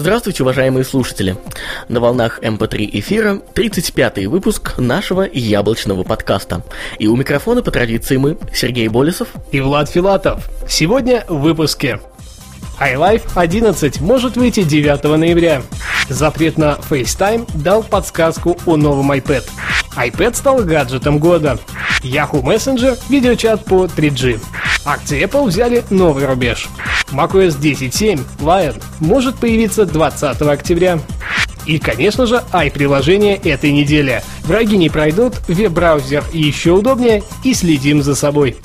Здравствуйте, уважаемые слушатели! На волнах МП3 эфира 35-й выпуск нашего яблочного подкаста. И у микрофона по традиции мы, Сергей Болесов и Влад Филатов. Сегодня в выпуске. iLife 11 может выйти 9 ноября. Запрет на FaceTime дал подсказку о новом iPad. iPad стал гаджетом года. Yahoo Messenger – видеочат по 3G. Акции Apple взяли новый рубеж. macOS 10.7 Lion может появиться 20 октября. И, конечно же, i-приложение этой недели. Враги не пройдут, веб-браузер еще удобнее и следим за собой.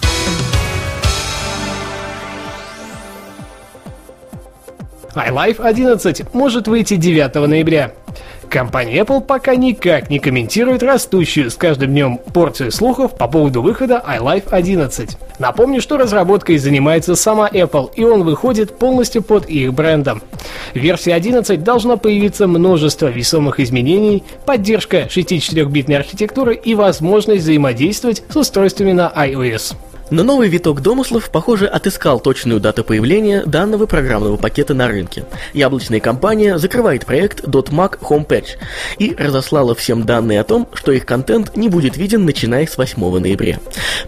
iLife 11 может выйти 9 ноября. Компания Apple пока никак не комментирует растущую с каждым днем порцию слухов по поводу выхода iLife 11. Напомню, что разработкой занимается сама Apple, и он выходит полностью под их брендом. В версии 11 должно появиться множество весомых изменений, поддержка 64-битной архитектуры и возможность взаимодействовать с устройствами на iOS. Но новый виток домыслов, похоже, отыскал точную дату появления данного программного пакета на рынке. Яблочная компания закрывает проект .mac Home Patch и разослала всем данные о том, что их контент не будет виден начиная с 8 ноября.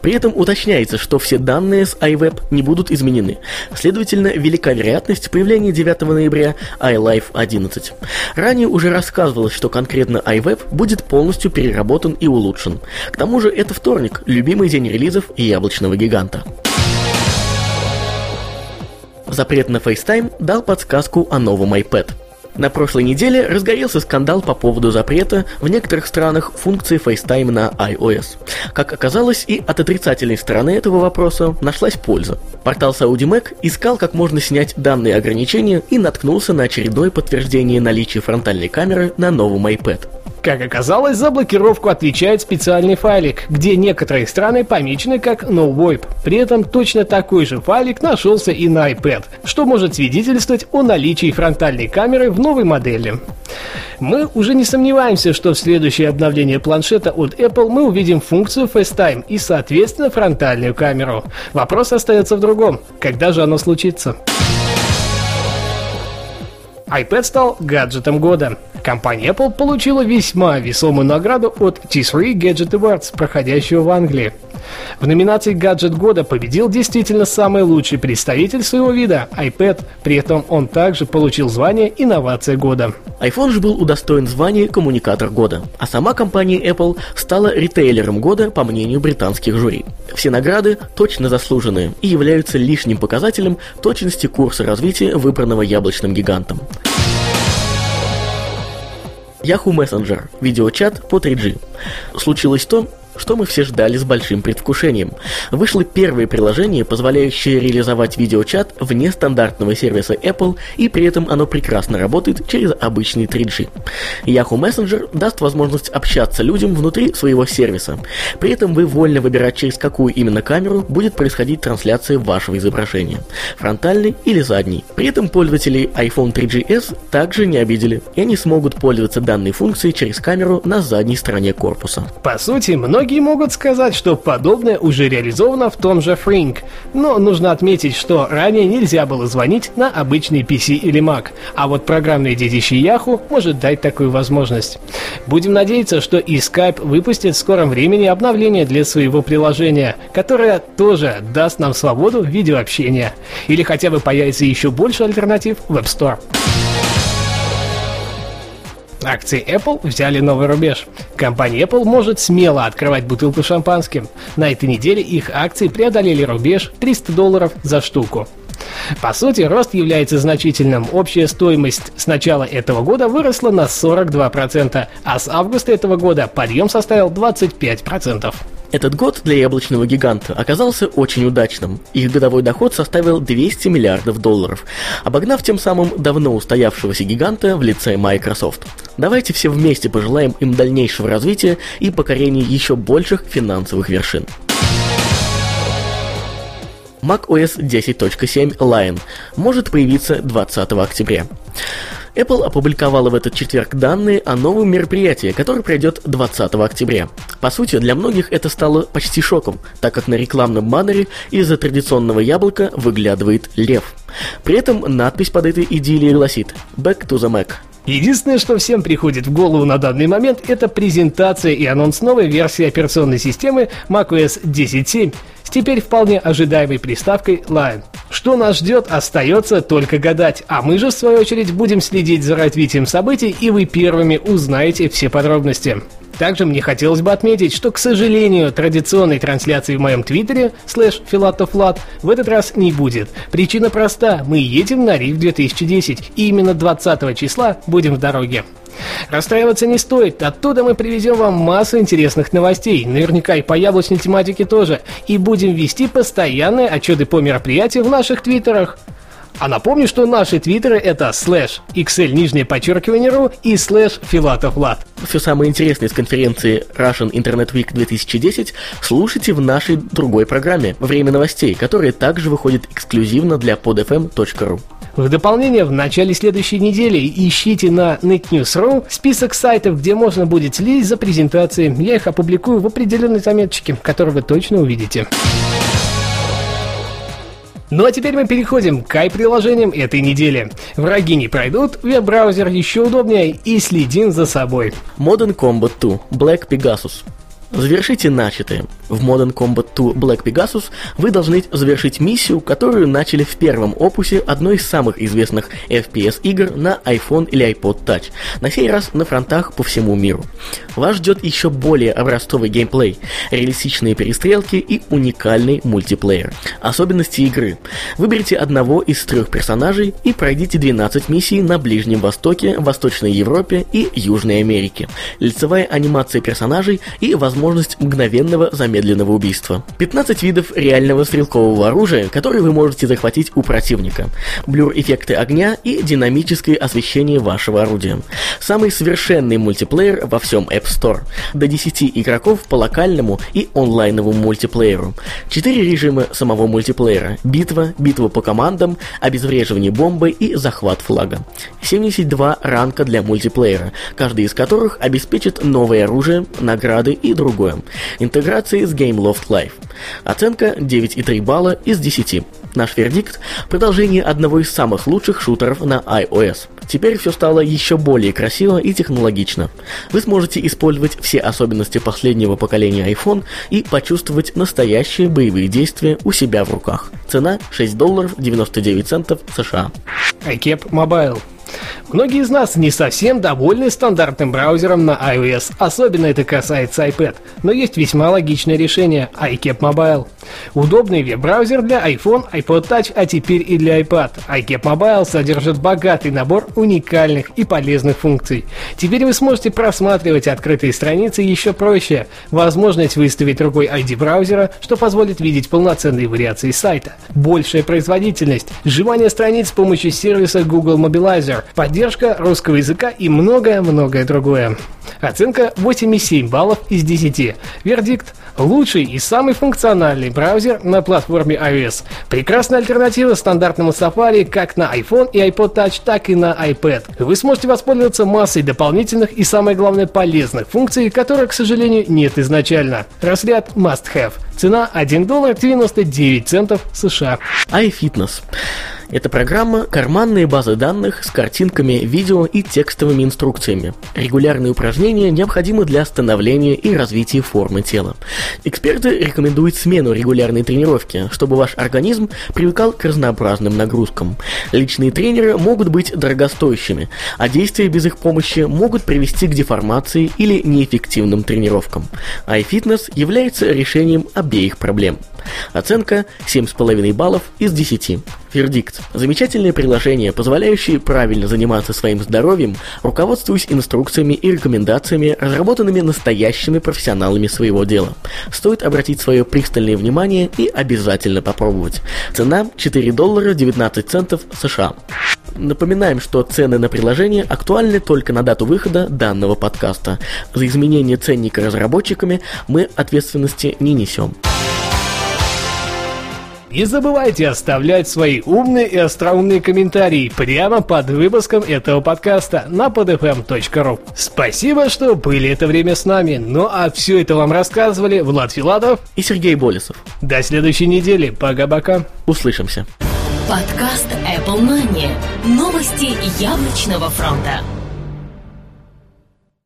При этом уточняется, что все данные с iWeb не будут изменены. Следовательно, велика вероятность появления 9 ноября iLife 11. Ранее уже рассказывалось, что конкретно iWeb будет полностью переработан и улучшен. К тому же это вторник, любимый день релизов и яблочного облачного гиганта. Запрет на FaceTime дал подсказку о новом iPad – на прошлой неделе разгорелся скандал по поводу запрета в некоторых странах функции FaceTime на iOS. Как оказалось, и от отрицательной стороны этого вопроса нашлась польза. Портал SaudiMac искал, как можно снять данные ограничения и наткнулся на очередное подтверждение наличия фронтальной камеры на новом iPad. Как оказалось, за блокировку отвечает специальный файлик, где некоторые страны помечены как NoWIP. При этом точно такой же файлик нашелся и на iPad, что может свидетельствовать о наличии фронтальной камеры в новой модели. Мы уже не сомневаемся, что в следующее обновление планшета от Apple мы увидим функцию FaceTime и, соответственно, фронтальную камеру. Вопрос остается в другом. Когда же оно случится? iPad стал гаджетом года. Компания Apple получила весьма весомую награду от T3 Gadget Awards, проходящего в Англии. В номинации «Гаджет года» победил действительно самый лучший представитель своего вида – iPad, при этом он также получил звание «Инновация года». iPhone же был удостоен звания «Коммуникатор года», а сама компания Apple стала ритейлером года, по мнению британских жюри. Все награды точно заслуженные и являются лишним показателем точности курса развития, выбранного яблочным гигантом. Yahoo Messenger, видеочат по 3G. Случилось то, что мы все ждали с большим предвкушением. Вышло первое приложение, позволяющее реализовать видеочат вне стандартного сервиса Apple, и при этом оно прекрасно работает через обычный 3G. Yahoo Messenger даст возможность общаться людям внутри своего сервиса. При этом вы вольно выбирать, через какую именно камеру будет происходить трансляция вашего изображения. Фронтальный или задний. При этом пользователи iPhone 3GS также не обидели, и они смогут пользоваться данной функцией через камеру на задней стороне корпуса. По сути, многие Многие могут сказать, что подобное уже реализовано в том же Frink, но нужно отметить, что ранее нельзя было звонить на обычный PC или Mac, а вот программное детище Yahoo может дать такую возможность. Будем надеяться, что и Skype выпустит в скором времени обновление для своего приложения, которое тоже даст нам свободу в. Или хотя бы появится еще больше альтернатив в App Store. Акции Apple взяли новый рубеж. Компания Apple может смело открывать бутылку шампанским. На этой неделе их акции преодолели рубеж 300 долларов за штуку. По сути, рост является значительным. Общая стоимость с начала этого года выросла на 42%, а с августа этого года подъем составил 25%. Этот год для яблочного гиганта оказался очень удачным. Их годовой доход составил 200 миллиардов долларов, обогнав тем самым давно устоявшегося гиганта в лице Microsoft. Давайте все вместе пожелаем им дальнейшего развития и покорения еще больших финансовых вершин. macOS 10.7 Lion может появиться 20 октября. Apple опубликовала в этот четверг данные о новом мероприятии, которое пройдет 20 октября. По сути, для многих это стало почти шоком, так как на рекламном баннере из-за традиционного яблока выглядывает лев. При этом надпись под этой идеей гласит «Back to the Mac». Единственное, что всем приходит в голову на данный момент, это презентация и анонс новой версии операционной системы macOS 10.7 с теперь вполне ожидаемой приставкой Lion. Что нас ждет, остается только гадать, а мы же в свою очередь будем следить за развитием событий и вы первыми узнаете все подробности. Также мне хотелось бы отметить, что, к сожалению, традиционной трансляции в моем твиттере, слэш филатофлат, в этот раз не будет. Причина проста, мы едем на Риф 2010, и именно 20 числа будем в дороге. Расстраиваться не стоит, оттуда мы привезем вам массу интересных новостей, наверняка и по яблочной тематике тоже, и будем вести постоянные отчеты по мероприятию в наших твиттерах. А напомню, что наши твиттеры это слэш xl нижнее подчеркивание ру и слэш филатов лат. Все самое интересное с конференции Russian Internet Week 2010 слушайте в нашей другой программе «Время новостей», которая также выходит эксклюзивно для podfm.ru. В дополнение, в начале следующей недели ищите на netnews.ru список сайтов, где можно будет следить за презентацией. Я их опубликую в определенной заметочке, которую вы точно увидите. Ну а теперь мы переходим к i-приложениям этой недели. Враги не пройдут, веб-браузер еще удобнее и следим за собой. Modern Combat 2 Black Pegasus Завершите начатое. В Modern Combat 2 Black Pegasus вы должны завершить миссию, которую начали в первом опусе одной из самых известных FPS игр на iPhone или iPod Touch, на сей раз на фронтах по всему миру. Вас ждет еще более образцовый геймплей, реалистичные перестрелки и уникальный мультиплеер. Особенности игры. Выберите одного из трех персонажей и пройдите 12 миссий на Ближнем Востоке, Восточной Европе и Южной Америке. Лицевая анимация персонажей и возможность возможность мгновенного замедленного убийства. 15 видов реального стрелкового оружия, которые вы можете захватить у противника. Блюр-эффекты огня и динамическое освещение вашего орудия. Самый совершенный мультиплеер во всем App Store. До 10 игроков по локальному и онлайновому мультиплееру. 4 режима самого мультиплеера. Битва, битва по командам, обезвреживание бомбы и захват флага. 72 ранка для мультиплеера, каждый из которых обеспечит новое оружие, награды и другие другое. Интеграции с GameLoft Live. Оценка 9,3 балла из 10. Наш вердикт – продолжение одного из самых лучших шутеров на iOS. Теперь все стало еще более красиво и технологично. Вы сможете использовать все особенности последнего поколения iPhone и почувствовать настоящие боевые действия у себя в руках. Цена 6 долларов 99 центов США. iCap Mobile Многие из нас не совсем довольны стандартным браузером на iOS, особенно это касается iPad, но есть весьма логичное решение – iCap Mobile. Удобный веб-браузер для iPhone, iPod Touch, а теперь и для iPad. iCap Mobile содержит богатый набор уникальных и полезных функций. Теперь вы сможете просматривать открытые страницы еще проще. Возможность выставить другой ID браузера, что позволит видеть полноценные вариации сайта. Большая производительность, сжимание страниц с помощью сервиса Google Mobilizer, поддержка русского языка и многое-многое другое. Оценка 8,7 баллов из 10. Вердикт – лучший и самый функциональный браузер на платформе iOS. Прекрасная альтернатива стандартному Safari как на iPhone и iPod Touch, так и на iPad. Вы сможете воспользоваться массой дополнительных и, самое главное, полезных функций, которых, к сожалению, нет изначально. Разряд Must Have. Цена 1 доллар 99 центов США. iFitness. Эта программа – карманные базы данных с картинками, видео и текстовыми инструкциями. Регулярные упражнения необходимы для становления и развития формы тела. Эксперты рекомендуют смену регулярной тренировки, чтобы ваш организм привыкал к разнообразным нагрузкам. Личные тренеры могут быть дорогостоящими, а действия без их помощи могут привести к деформации или неэффективным тренировкам. iFitness является решением обеих проблем. Оценка 7,5 баллов из 10. Вердикт. Замечательное приложение, позволяющее правильно заниматься своим здоровьем, руководствуясь инструкциями и рекомендациями, разработанными настоящими профессионалами своего дела. Стоит обратить свое пристальное внимание и обязательно попробовать. Цена 4 доллара 19 центов США. Напоминаем, что цены на приложение актуальны только на дату выхода данного подкаста. За изменение ценника разработчиками мы ответственности не несем. Не забывайте оставлять свои умные и остроумные комментарии прямо под выпуском этого подкаста на podfm.ru. Спасибо, что были это время с нами. Ну а все это вам рассказывали Влад Филадов и Сергей Болесов. До следующей недели. Пока-пока. Услышимся. Подкаст Apple Money. Новости яблочного фронта.